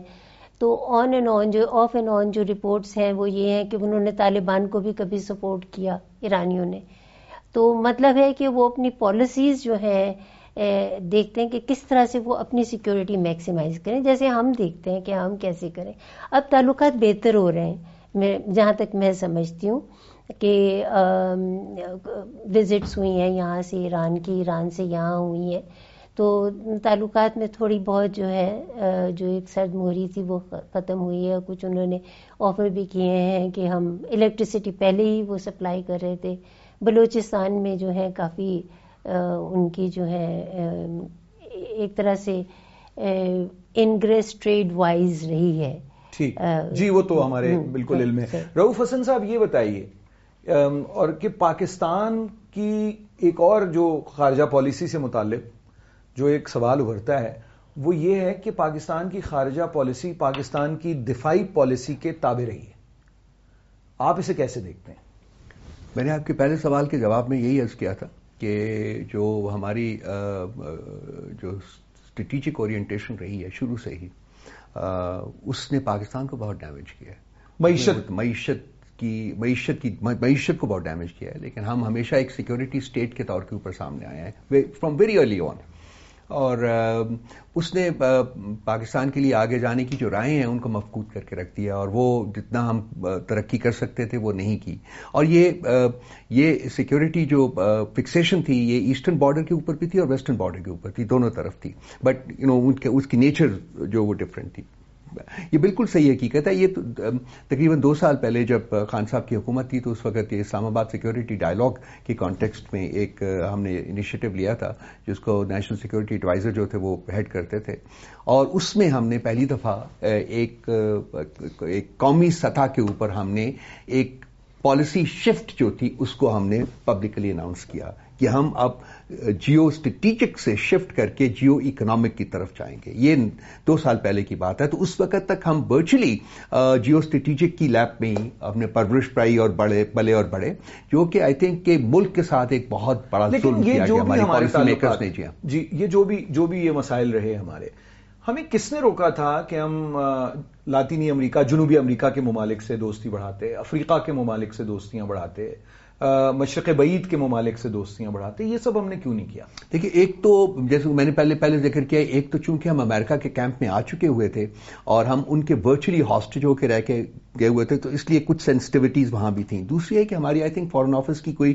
تو آن اینڈ آن جو آف اینڈ آن جو رپورٹس ہیں، وہ یہ ہیں کہ انہوں نے طالبان کو بھی کبھی سپورٹ کیا ایرانیوں نے۔ تو مطلب ہے کہ وہ اپنی پالیسیز جو ہیں دیکھتے ہیں کہ کس طرح سے وہ اپنی سیکیورٹی میکسیمائز کریں۔ جیسے ہم دیکھتے ہیں کہ ہم کیسے کریں۔ اب تعلقات بہتر ہو رہے ہیں جہاں تک میں سمجھتی ہوں۔ کہ وزٹس ہوئی ہیں یہاں سے ایران کی ایران سے یہاں ہوئی ہیں۔ تو تعلقات میں تھوڑی بہت جو ہے جو ایک سرد مہری تھی وہ ختم ہوئی ہے۔ کچھ انہوں نے آفر بھی کیے ہیں کہ ہم الیکٹریسٹی پہلے ہی وہ سپلائی کر رہے تھے۔ بلوچستان میں جو ہے کافی ان کی جو ہے ایک طرح سے انگریس ٹریڈ وائز رہی ہے۔ ٹھیک۔ جی وہ تو ہمارے بالکل علم ہے روف حسن صاحب یہ بتائیے اور کہ پاکستان کی ایک اور جو خارجہ پالیسی سے متعلق جو ایک سوال ابھرتا ہے وہ یہ ہے کہ پاکستان کی خارجہ پالیسی پاکستان کی دفاعی پالیسی کے تابع رہی ہے۔ آپ اسے کیسے دیکھتے ہیں؟ میں نے آپ کے پہلے سوال کے جواب میں یہی عرض کیا تھا کہ جو ہماری جو اسٹریٹجک اورینٹیشن رہی ہے شروع سے ہی اس نے پاکستان کو بہت ڈیمیج کیا ہے۔ معیشت۔ معیشت کی معیشت کی معیشت کو بہت ڈیمیج کیا ہے، لیکن ہم ہمیشہ ایک سیکورٹی اسٹیٹ کے طور کے اوپر سامنے آئے ہیں فرام ویری ارلی آن اور اس نے پاکستان کے لیے آگے جانے کی جو رائے ہیں، ان کو مفقود کر کے رکھ دیا، اور وہ جتنا ہم ترقی کر سکتے تھے، وہ نہیں کی۔ اور یہ یہ سیکورٹی جو فکسیشن تھی، یہ ایسٹرن بارڈر کے اوپر بھی تھی اور ویسٹرن بارڈر کے اوپر تھی دونوں طرف تھی۔ بٹ یو نو اس کی نیچر جو وہ ڈفرینٹ تھی۔ یہ بالکل صحیح حقیقت ہے. یہ تقریباً دو سال پہلے جب خان صاحب کی حکومت تھی تو اس وقت یہ اسلام آباد سیکورٹی ڈائلاگ کے کانٹیکسٹ میں ایک، ہم نے انیشیٹو لیا تھا، جس کو نیشنل سیکورٹی ایڈوائزر جو تھے وہ ہیڈ کرتے تھے. اور اس میں ہم نے پہلی دفعہ ایک قومی سطح کے اوپر ہم نے ایک پالیسی شفٹ جو تھی اس کو ہم نے پبلکلی اناؤنس کیا. کہ ہم اب جیو اسٹریٹجک سے شفٹ کر کے جیو اکنامک کی طرف جائیں گے۔ یہ دو سال پہلے کی بات ہے تو اس وقت تک ہم ورچولی جیو اسٹریٹجک کی لیب میں ہی اپنے پرورش پائی اور بڑے بلے اور بڑے جو کہ آئی تھنک کہ ملک کے ساتھ ایک بہت بڑا ظلم کیا گیا ہماری پالیسی میکرز نے جی یہ جو بھی جو بھی یہ مسائل رہے ہمارے ہمیں کس نے روکا تھا کہ ہم لاطینی امریکہ جنوبی امریکہ کے ممالک سے دوستی بڑھاتے افریقہ کے ممالک سے دوستیاں بڑھاتے مشرق بعید کے ممالک سے دوستیاں بڑھاتے، یہ سب ہم نے کیوں نہیں کیا؟ دیکھیے، ایک تو جیسے میں نے پہلے پہلے ذکر کیا، ایک تو چونکہ ہم امریکہ کے کیمپ میں آ چکے ہوئے تھے اور ہم ان کے ورچولی ہاسٹیج ہو کے رہ کے گئے ہوئے تھے تو اس لیے کچھ سینسٹیوٹیز وہاں بھی تھیں۔ دوسری ہے کہ ہماری آئی تھنک فارن آفس کی کوئی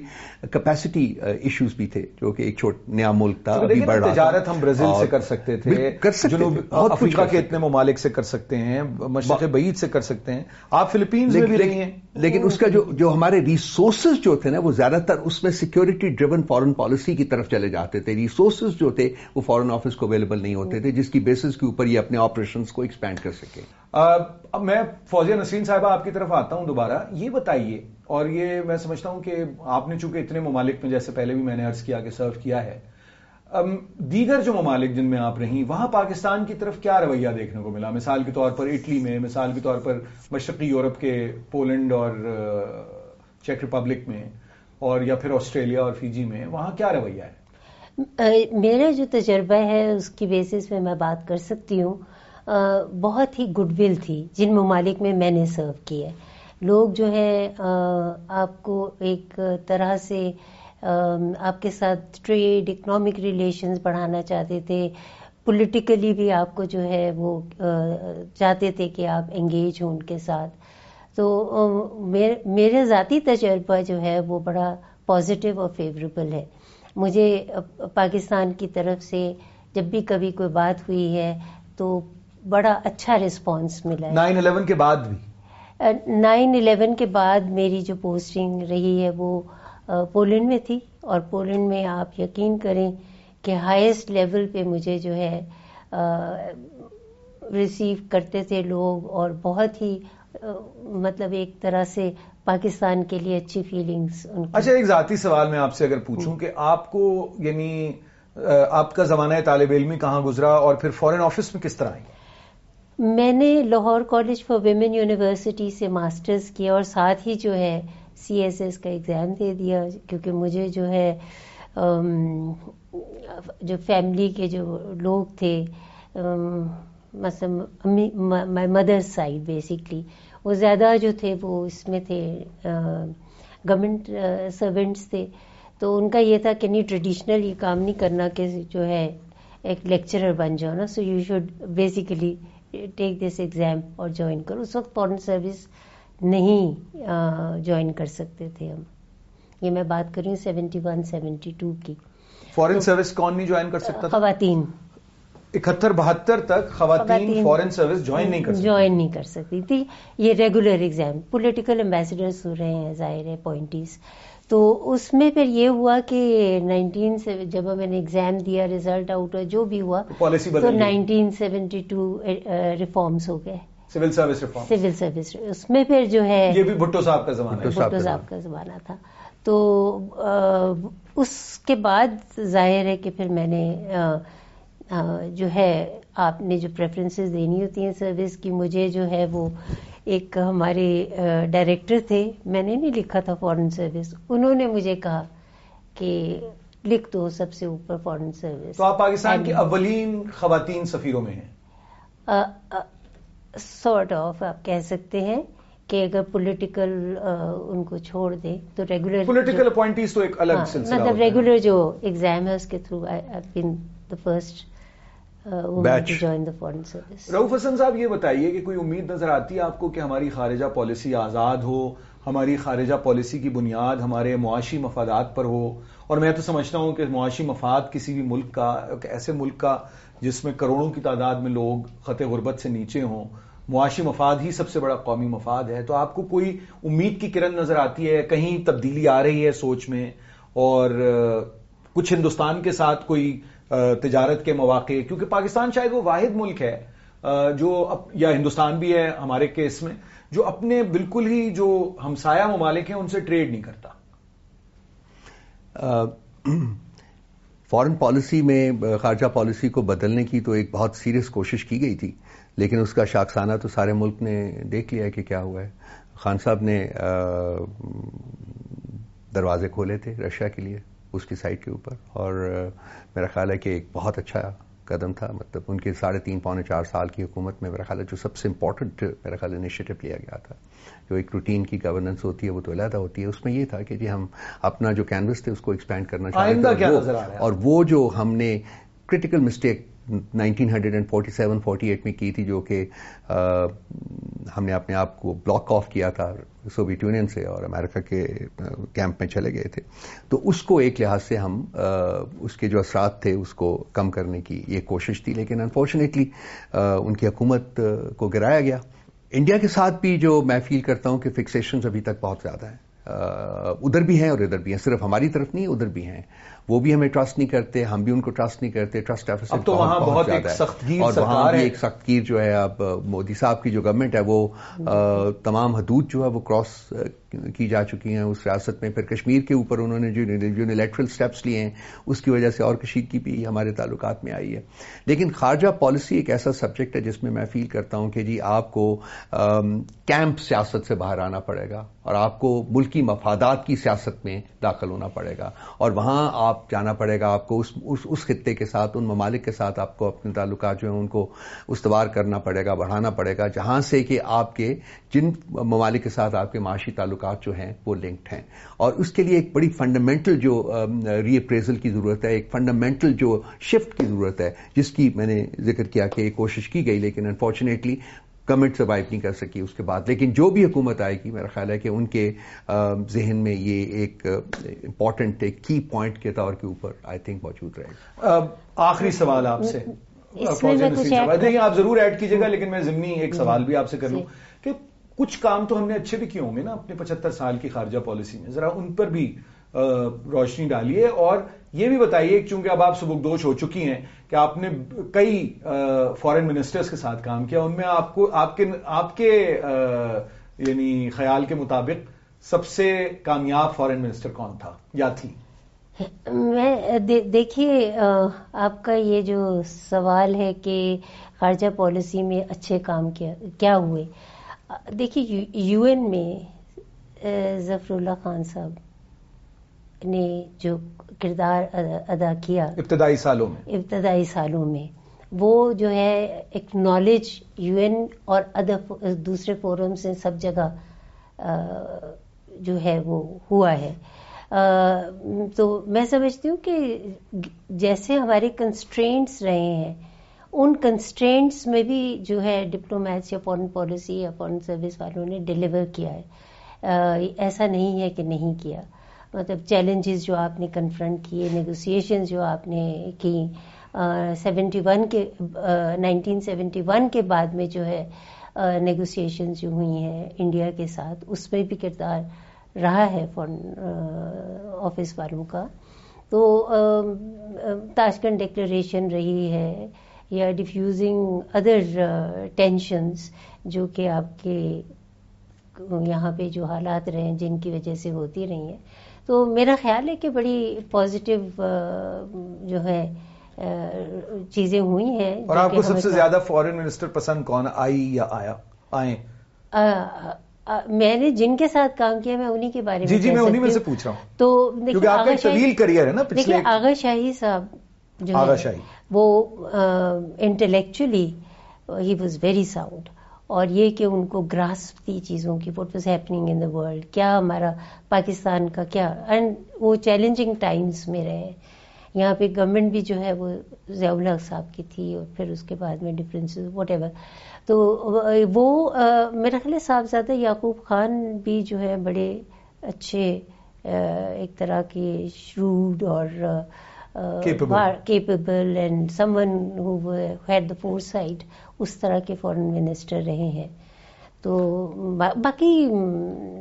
کیپیسٹی ایشوز بھی تھے جو کہ ایک چھوٹ نیا ملک تھا تجارت ہم برازیل سے کر سکتے تھے کر سکتے افریقہ کے اتنے ممالک سے کر سکتے ہیں مشرق بعید سے کر سکتے ہیں۔ آپ فلپینز میں بھی رہی ہیں۔ لیکن اس کا جو جو ہمارے ریسورسز جو تھے نا وہ زیادہ تر اس میں سیکورٹی ڈریون فارن پالیسی کی طرف چلے جاتے تھے۔ ریسورسز جو تھے وہ فارن آفس کو اویلیبل نہیں ہوتے تھے جس کی بیسس کے اوپر یہ اپنے آپریشنز کو ایکسپینڈ کر سکے۔ اب میں فوزیہ نسرین صاحبہ آپ کی طرف آتا ہوں دوبارہ۔ یہ بتائیے، اور یہ میں سمجھتا ہوں کہ آپ نے چونکہ اتنے ممالک میں جیسے پہلے بھی میں نے عرض کیا کہ سرو کیا ہے دیگر جو ممالک جن میں آپ رہیں، وہاں پاکستان کی طرف کیا رویہ دیکھنے کو ملا؟ مثال کے طور پر اٹلی میں، مثال کے طور پر مشرقی یورپ کے پولینڈ اور چیک ریپبلک میں، اور یا پھر آسٹریلیا اور فیجی میں، وہاں کیا رویہ ہے؟ میرا جو تجربہ ہے، اس کی بیسس میں میں بات کر سکتی ہوں۔ بہت ہی گڈ ول تھی، جن ممالک میں میں نے سرو کی ہے۔ لوگ جو ہے آپ کو ایک طرح سے آپ کے ساتھ ٹریڈ، اکنامک ریلیشنز بڑھانا چاہتے تھے۔ پولیٹیکلی بھی آپ کو جو ہے وہ چاہتے تھے کہ آپ انگیج ہوں ان کے ساتھ۔ تو میرے ذاتی تجربہ جو ہے وہ بڑا پازیٹیو اور فیوریبل ہے۔ مجھے پاکستان کی طرف سے جب بھی کبھی کوئی بات ہوئی ہے تو بڑا اچھا رسپانس ملا ہے۔ نائن الیون کے بعد بھی؟ نائن الیون کے بعد میری جو پوسٹنگ رہی ہے وہ پولینڈ میں تھی۔ اور پولینڈ میں آپ یقین کریں کہ ہائیسٹ لیول پہ مجھے جو ہے ریسیو کرتے تھے لوگ۔ اور بہت ہی مطلب ایک طرح سے پاکستان کے لیے اچھی فیلنگز اچھا ایک ذاتی سوال میں آپ سے اگر پوچھوں کہ آپ کو یعنی آپ کا زمانہ طالب علمی کہاں گزرا اور پھر فورن آفس میں کس طرح آئی میں نے Lahore College for Women University سے ماسٹرز کیا اور ساتھ ہی جو ہے سی ایس ایس کا ایگزام دے دیا، کیونکہ مجھے جو ہے جو فیملی کے جو لوگ تھے مثلا مائی مدر سائڈ بیسکلی وہ زیادہ جو تھے وہ اس میں تھے گورنمنٹ سروینٹس تھے۔ تو ان کا یہ تھا کہ نہیں ٹریڈیشنل یہ کام نہیں کرنا کہ جو ہے، ایک لیکچرر بن جاؤ نا۔ So you should basically take this exam اور جوائن کرو اس وقت فورن سروس نہیں جوائن کر سکتے تھے ہم۔ یہ میں بات کر رہی ہوں سیونٹی ون سیونٹی ٹو کی فورن سروس کون نہیں جوائن کر سکتا خواتین۔ اکہتر بہتر تک خواتین فورن سروس جوائن نہیں کر جوائن نہیں کر سکتی تھی۔ یہ ریگولر ایگزام پولیٹیکل امبیسڈرس ہو رہے ہیں ظاہر ہے پوائنٹیز تو اس میں پھر یہ ہوا کہ نائنٹین جب میں نے ایگزام دیا ریزلٹ آؤٹ ہوا جو بھی ہوا تو نائنٹین سیونٹی ٹو ریفارمس ہو گئے۔ Civil service reform civil service اس میں پھر جو ہے یہ بھی بھٹو صاحب کا زمانہ بھٹو صاحب کا زمانہ۔ تھا۔ تو اس کے بعد ظاہر ہے کہ پھر میں نے جو ہے آپ نے جو پریفرنسز دینی ہوتی ہیں سروس کی مجھے جو ہے وہ ایک ہمارے ڈائریکٹر تھے میں نے نہیں لکھا تھا فورن سروس انہوں نے مجھے کہا کہ لکھ دو سب سے اوپر فورن سروس تو آپ پاکستان کی اولین خواتین سفیروں میں ہیں؟ سارٹ آف آپ کہہ سکتے ہیں کہ اگر پولیٹیکل ان کو چھوڑ دے تو ریگولر پولیٹیکل اپوائنٹیز تو ایک الگ سلسلہ مطلب ریگولر جو ایگزام ہے اس کے تھرو بین دا فرسٹ روف حسن صاحب یہ بتائیے کہ کوئی امید نظر آتی ہے آپ کو کہ ہماری خارجہ پالیسی آزاد ہو ہماری خارجہ پالیسی کی بنیاد ہمارے معاشی مفادات پر ہو؟ اور میں تو سمجھتا ہوں کہ معاشی مفاد کسی بھی ملک کا ایسے ملک کا جس میں کروڑوں کی تعداد میں لوگ خط غربت سے نیچے ہوں معاشی مفاد ہی سب سے بڑا قومی مفاد ہے۔ تو آپ کو کوئی امید کی کرن نظر آتی ہے؟ کہیں تبدیلی آ رہی ہے سوچ میں؟ اور کچھ ہندوستان کے ساتھ کوئی تجارت کے مواقع، کیونکہ پاکستان شاید وہ واحد ملک ہے جو یا ہندوستان بھی ہے ہمارے کیس میں، جو اپنے بالکل ہی جو ہمسایہ ممالک ہیں، ان سے ٹریڈ نہیں کرتا۔ فارن پالیسی میں خارجہ پالیسی کو بدلنے کی تو ایک بہت سیریس کوشش کی گئی تھی، لیکن اس کا شاخسانہ تو سارے ملک نے دیکھ لیا کہ کیا ہوا ہے۔ خان صاحب نے دروازے کھولے تھے رشیا کے لیے۔ اس کی سائٹ کے اوپر اور میرا خیال ہے کہ ایک بہت اچھا قدم تھا مطلب ان کے ساڑھے تین پونے چار سال کی حکومت میں میرا خیال ہے جو سب سے امپورٹنٹ میرا خیال انیشیٹو لیا گیا تھا۔ جو ایک روٹین کی گورننس ہوتی ہے وہ تو علیحدہ ہوتی ہے۔ اس میں یہ تھا کہ جی ہم اپنا جو کینوس تھے اس کو ایکسپینڈ کرنا چاہتے ہیں اور وہ جو ہم نے critical mistake nineteen hundred and forty seven, forty eight میں کی تھی جو کہ ہم نے اپنے آپ کو بلاک آف کیا تھا سوویت یونین سے اور امریکہ کے کیمپ میں چلے گئے تھے۔ تو اس کو ایک لحاظ سے ہم اس کے جو اثرات تھے اس کو کم کرنے کی یہ کوشش تھی، لیکن انفارچونیٹلی ان کی حکومت کو گرایا گیا۔ انڈیا کے ساتھ بھی جو میں فیل کرتا ہوں کہ فکسیشن ابھی تک بہت زیادہ ہیں۔ ادھر بھی ہیں اور ادھر بھی ہیں، صرف ہماری طرف نہیں، ادھر بھی ہیں۔ وہ بھی ہمیں ٹرسٹ نہیں کرتے ہم بھی ان کو ٹرسٹ نہیں کرتے ٹرسٹ اب تو وہاں بہت زیادہ اور وہاں بھی ایک سخت گیر جو ہے اب مودی صاحب کی جو گورنمنٹ ہے وہ تمام حدود جو ہے وہ کراس کی جا چکی ہیں اس ریاست میں پھر کشمیر کے اوپر انہوں نے جو یونیلیٹرل سٹیپس لیے ہیں اس کی وجہ سے اور کشیدگی بھی ہمارے تعلقات میں آئی ہے۔ لیکن خارجہ پالیسی ایک ایسا سبجیکٹ ہے جس میں میں فیل کرتا ہوں کہ جی آپ کو کیمپ سیاست سے باہر آنا پڑے گا اور آپ کو ملکی مفادات کی سیاست میں داخل ہونا پڑے گا اور وہاں آپ جانا پڑے گا آپ کو اس اس, اس خطے کے ساتھ ان ممالک کے ساتھ آپ کو اپنے تعلقات جو ہیں ان کو استوار کرنا پڑے گا بڑھانا پڑے گا جہاں سے کہ آپ کے جن ممالک کے ساتھ آپ کے معاشی تعلقات جو ہیں وہ لنکڈ ہیں۔ اور اس کے لیے ایک بڑی فنڈامنٹل جو ری اپریزل کی ضرورت ہے ایک فنڈامنٹل جو شفٹ کی ضرورت ہے جس کی میں نے ذکر کیا کہ کوشش کی گئی لیکن انفارچونیٹلی گورنمنٹ سروائیو نہیں کر سکی اس کے بعد۔ لیکن جو بھی حکومت آئے گی میرا خیال ہے کہ ان کے ذہن میں یہ ایک امپورٹنٹ کی پوائنٹ کے طور کے اوپر آئی تھنک موجود رہے گا آخری سوال آپ سے۔ دیکھیے آپ ضرور ایڈ کیجیے گا لیکن میں ضمنی ایک سوال بھی آپ سے کر لوں کہ کچھ کام تو ہم نے اچھے بھی کیے ہوں گے نا اپنے پچہتر سال کی خارجہ پالیسی میں۔ ذرا ان پر بھی روشنی ڈالیے اور یہ بھی بتائیے چونکہ اب آپ سبکدوش ہو چکی ہیں کہ آپ نے کئی فورن منسٹرز کے ساتھ کام کیا، ان میں آپ کو، آپ کے آپ کے یعنی خیال کے مطابق سب سے کامیاب فورن منسٹر کون تھا یا تھی؟ میں دیکھیے آپ کا یہ جو سوال ہے کہ خارجہ پالیسی میں اچھے کام کیا ہوئے؟ دیکھیے یو این میں ظفر اللہ خان صاحب نے جو کردار ادا کیا ابتدائی سالوں میں۔ ابتدائی سالوں میں وہ جو ہے ایک نالج یو این اور ادر دوسرے فورم سے سب جگہ جو ہے وہ ہوا ہے۔ تو میں سمجھتی ہوں کہ جیسے ہمارے کنسٹرینٹس رہے ہیں ان کنسٹرینٹس میں بھی جو ہے ڈپلومیٹس یا فورن پالیسی یا فورن سروس والوں نے ڈلیور کیا ہے۔ ایسا نہیں ہے کہ نہیں کیا۔ مطلب چیلنجز جو آپ نے کنفرنٹ کیے نیگوسیشن جو آپ نے کی سیونٹی ون کے نائنٹین سیونٹی ون کے بعد میں جو ہے نیگوسیشن جو ہوئی ہیں انڈیا کے ساتھ، اس میں بھی کردار رہا ہے فورن آفس والوں کا۔ تو تاشکنڈ ڈکلریشن رہی ہے۔ یا ڈیفیوزنگ ادر ٹینشنز جو کہ آپ کے یہاں پہ جو حالات رہے ہیں جن کی وجہ سے ہوتی رہی ہیں۔ تو میرا خیال ہے کہ بڑی پازیٹیو جو ہے چیزیں ہوئی ہیں۔ اور آپ کو سب سے زیادہ فورن منسٹر پسند کون آئی یا آیا؟ آئے میں نے جن کے ساتھ کام کیا میں انہی کے بارے میں جی جی میں انہی میں سے پوچھ رہا ہوں۔ تو آغا شاہی صاحب جو شاہی وہ انٹلیکچولی ہی واز ویری ساؤنڈ اور یہ کہ ان کو گراس تھی چیزوں کی what was happening in the world کیا ہمارا پاکستان کا کیا اینڈ وہ چیلنجنگ ٹائمز میں رہے۔ یہاں پہ گورنمنٹ بھی جو ہے وہ ضیاء اللہ صاحب کی تھی اور پھر اس کے بعد میں ڈفرینس واٹ ایور تو وہ میرا خیال ہے صاحبزادہ یعقوب خان بھی جو ہے بڑے اچھے ایک طرح کے شروڈ اور capable and someone had the foresight اس طرح کے فورن منسٹر رہے ہیں تو باقی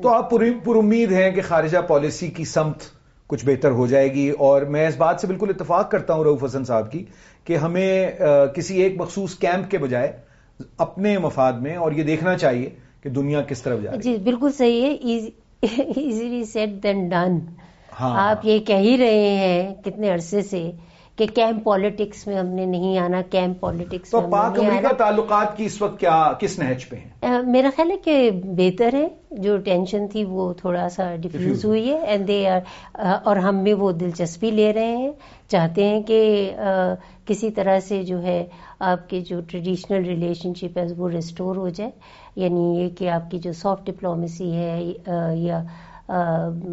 تو آپ پر امید ہیں کہ خارجہ پالیسی کی سمت کچھ بہتر ہو جائے گی اور میں اس بات سے بالکل اتفاق کرتا ہوں روف حسن صاحب کی کہ ہمیں کسی ایک مخصوص کیمپ کے بجائے اپنے مفاد میں اور یہ دیکھنا چاہیے کہ دنیا کس طرف جائے جی بالکل صحیح ہے ایزیلی سیٹ دین ڈن آپ یہ کہہ ہی رہے ہیں کتنے عرصے سے کہ کیمپ پالیٹکس میں ہم نے نہیں آنا کیمپ پالیٹکس تو پاک امریکہ تعلقات کی اس وقت کیا کس نہج پہ ہیں؟ میرا خیال ہے کہ بہتر ہے جو ٹینشن تھی وہ تھوڑا سا ڈیفیوز ہوئی ہے اینڈ دے آر اور ہم بھی وہ دلچسپی لے رہے ہیں۔ چاہتے ہیں کہ کسی طرح سے جو ہے آپ کے جو ٹریڈیشنل ریلیشن شپ ہے وہ ریسٹور ہو جائے۔ یعنی یہ کہ آپ کی جو سافٹ ڈپلومیسی ہے یا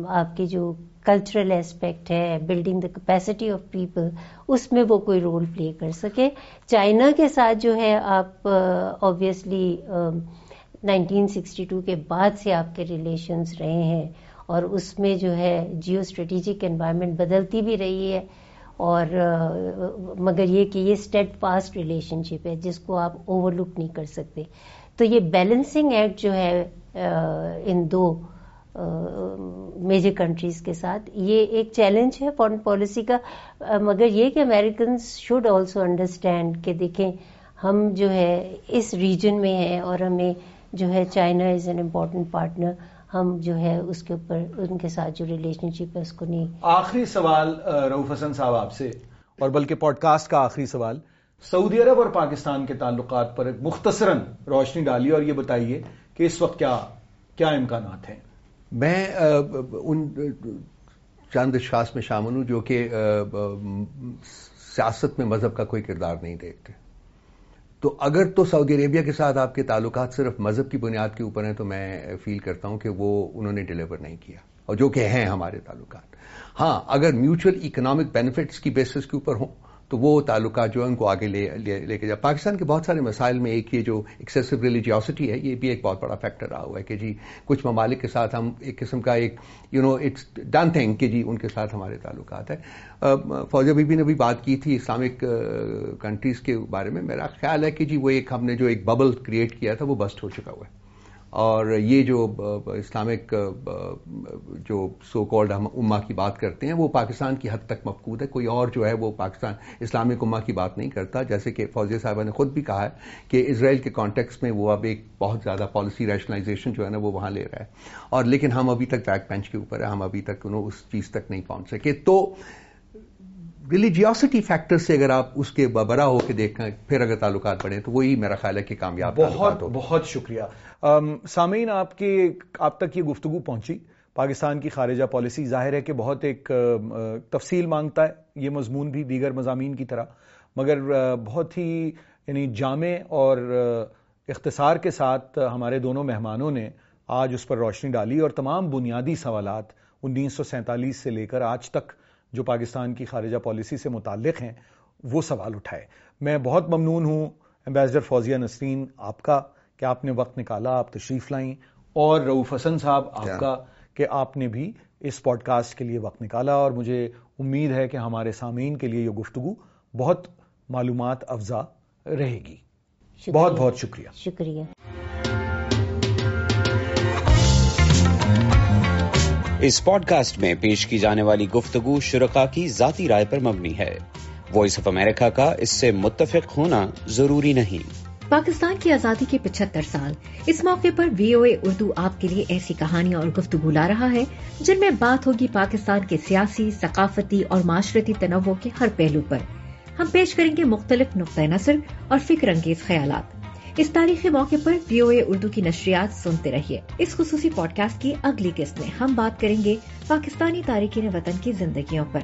آپ کی جو کلچرل ایسپیکٹ ہے building the capacity of people اس میں وہ کوئی رول پلے کر سکے۔ چائنا کے ساتھ جو ہے آپ آبویسلی نائنٹین سکسٹی ٹو کے بعد سے آپ کے ریلیشنز رہے ہیں اور اس میں جو ہے جیو اسٹریٹجک انوائرمنٹ بدلتی بھی رہی ہے اور مگر یہ کہ یہ اسٹیٹ پاسٹ ریلیشن شپ ہے جس کو آپ اوور لک نہیں کر سکتے۔ تو یہ بیلنسنگ ایکٹ جو ہے ان دو میجر کنٹریز کے ساتھ. یہ ایک چیلنج ہے فارن پالیسی کا. مگر یہ کہ امیریکنز شوڈ آلسو انڈرسٹینڈ کہ دیکھیں، ہم جو ہے اس ریجن میں ہیں اور ہمیں جو ہے China is an important partner ہم جو ہے اس کے اوپر، ان کے ساتھ جو ریلیشن شپ ہے، اس کو نہیں. آخری سوال روف حسن صاحب آپ سے، اور بلکہ پوڈ کاسٹ کا آخری سوال. سعودی عرب اور پاکستان کے تعلقات پر مختصراً روشنی ڈالی اور یہ بتائیے کہ اس وقت کیا کیا امکانات ہیں؟ میں ان چند اشخاص میں شامل ہوں جو کہ سیاست میں مذہب کا کوئی کردار نہیں دیکھتے۔ تو اگر تو سعودی عربیہ کے ساتھ آپ کے تعلقات صرف مذہب کی بنیاد کے اوپر ہیں تو میں فیل کرتا ہوں کہ وہ انہوں نے ڈلیور نہیں کیا اور جو کہ ہیں ہمارے تعلقات۔ ہاں اگر میوچل اکنامک بینیفٹس کی بیسس کے اوپر ہوں تو وہ تعلقات جو ہے ان کو آگے لے لے کے جا پاکستان کے بہت سارے مسائل میں ایک یہ جو ایکسیسو ریلیجیوسٹی ہے، یہ بھی ایک بہت بڑا فیکٹر رہا ہوا ہے کہ جی کچھ ممالک کے ساتھ ہم ایک قسم کا ایک you know it's done thing کہ جی ان کے ساتھ ہمارے تعلقات ہے فوجی بی بی نے بھی بات کی تھی اسلامک کنٹریز کے بارے میں۔ میرا خیال ہے کہ جی وہ ایک ہم نے جو ایک ببل کریٹ کیا تھا وہ بسٹ ہو چکا ہوا ہے۔ اور یہ جو اسلامک جو سو کالڈ ہم اما کی بات کرتے ہیں، وہ پاکستان کی حد تک مفقود ہے۔ کوئی اور جو ہے وہ پاکستان، اسلامک اما کی بات نہیں کرتا۔ جیسے کہ فوجی صاحبہ نے خود بھی کہا ہے کہ اسرائیل کے کانٹیکس میں وہ اب ایک بہت زیادہ پالیسی ریشنلائزیشن جو ہے نا وہ وہاں لے رہا ہے۔ اور لیکن ہم ابھی تک بیک بینچ کے اوپر ہے ہم ابھی تک انہوں اس چیز تک نہیں پہنچ سکے۔ تو ریلیجیوسٹی فیکٹر سے اگر آپ اس کے ببرا ہو کے دیکھیں پھر اگر تعلقات بڑھیں تو وہی میرا خیال ہے کہ کامیاب بہت بہت شکریہ۔ سامعین آپ کے آپ تک یہ گفتگو پہنچی۔ پاکستان کی خارجہ پالیسی ظاہر ہے کہ بہت ایک تفصیل مانگتا ہے یہ مضمون بھی دیگر مضامین کی طرح۔ مگر بہت ہی یعنی جامع اور اختصار کے ساتھ ہمارے دونوں مہمانوں نے آج اس پر روشنی ڈالی اور تمام بنیادی سوالات انیس سو سینتالیس سے لے کر آج تک جو پاکستان کی خارجہ پالیسی سے متعلق ہیں وہ سوال اٹھائے۔ میں بہت ممنون ہوں امبیسڈر فوزیہ نسرین آپ کا کہ آپ نے وقت نکالا آپ تشریف لائیں۔ اور رعوف حسن صاحب آپ کا کہ آپ نے بھی اس پوڈ کاسٹ کے لیے وقت نکالا۔ اور مجھے امید ہے کہ ہمارے سامعین کے لیے یہ گفتگو بہت معلومات افزا رہے گی۔ بہت بہت شکریہ۔ شکریہ۔ اس پوڈ کاسٹ میں پیش کی جانے والی گفتگو شرکا کی ذاتی رائے پر مبنی ہے۔ وائس آف امریکہ کا اس سے متفق ہونا ضروری نہیں۔ پاکستان کی آزادی کے پچہتر سال۔ اس موقع پر وی او اے اردو آپ کے لیے ایسی کہانیاں اور گفتگو لا رہا ہے، جن میں بات ہوگی پاکستان کے سیاسی، ثقافتی اور معاشرتی تنوع کے ہر پہلو پر۔ ہم پیش کریں گے مختلف نقطۂ نظر اور فکر انگیز خیالات۔ اس تاریخی موقع پر پی او اے اردو کی نشریات سنتے رہیے۔ اس خصوصی پوڈ کاسٹ کی اگلی قسط میں ہم بات کریں گے پاکستانی تارکین وطن کی زندگیوں پر۔